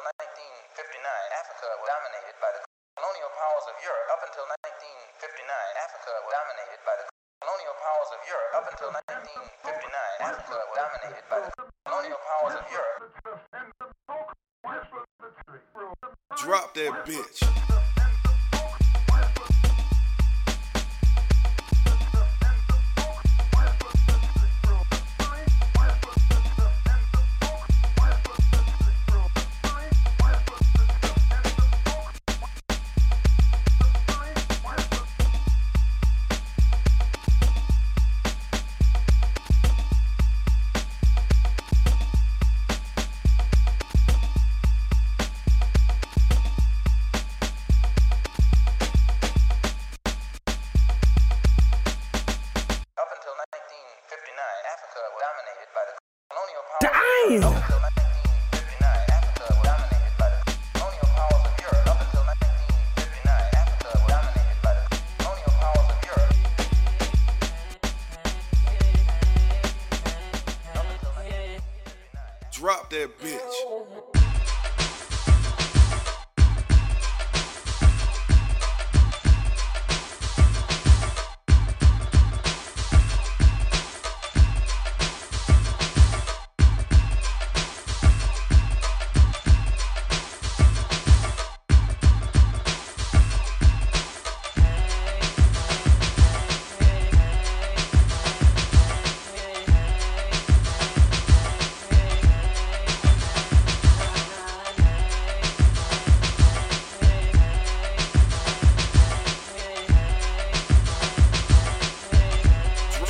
until 1959, Africa was dominated by the colonial powers of Europe. Up until 1959, Africa was dominated by the colonial powers of Europe. Up until 1959, Africa was dominated by the colonial powers of Europe. Drop that bitch. 1959. Drop that bitch.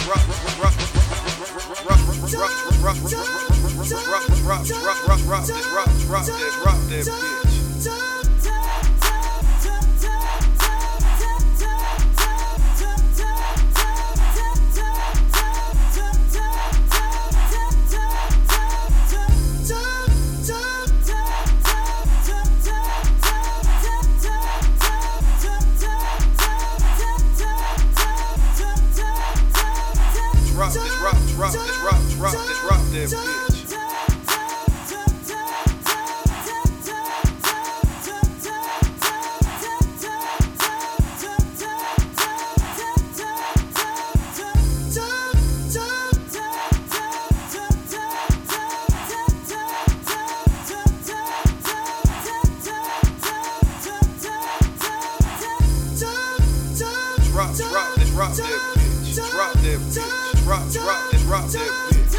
rock this, rock that bitch. rough, this rough, this rough, this rough, this rough, this rough, this bitch. Drop, drop, drop that bitch. Drop that bitch rock, rock, it's rock that rock!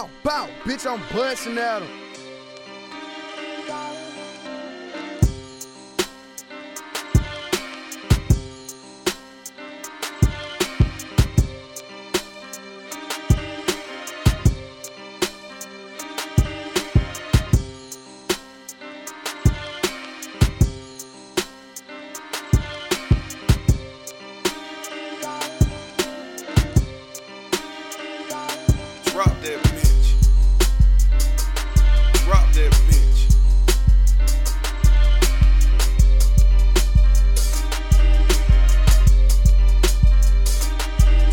Bow, bow, bitch, I'm busting at him. drop that bitch that bitch.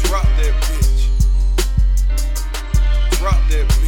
Drop that bitch. Drop that bitch.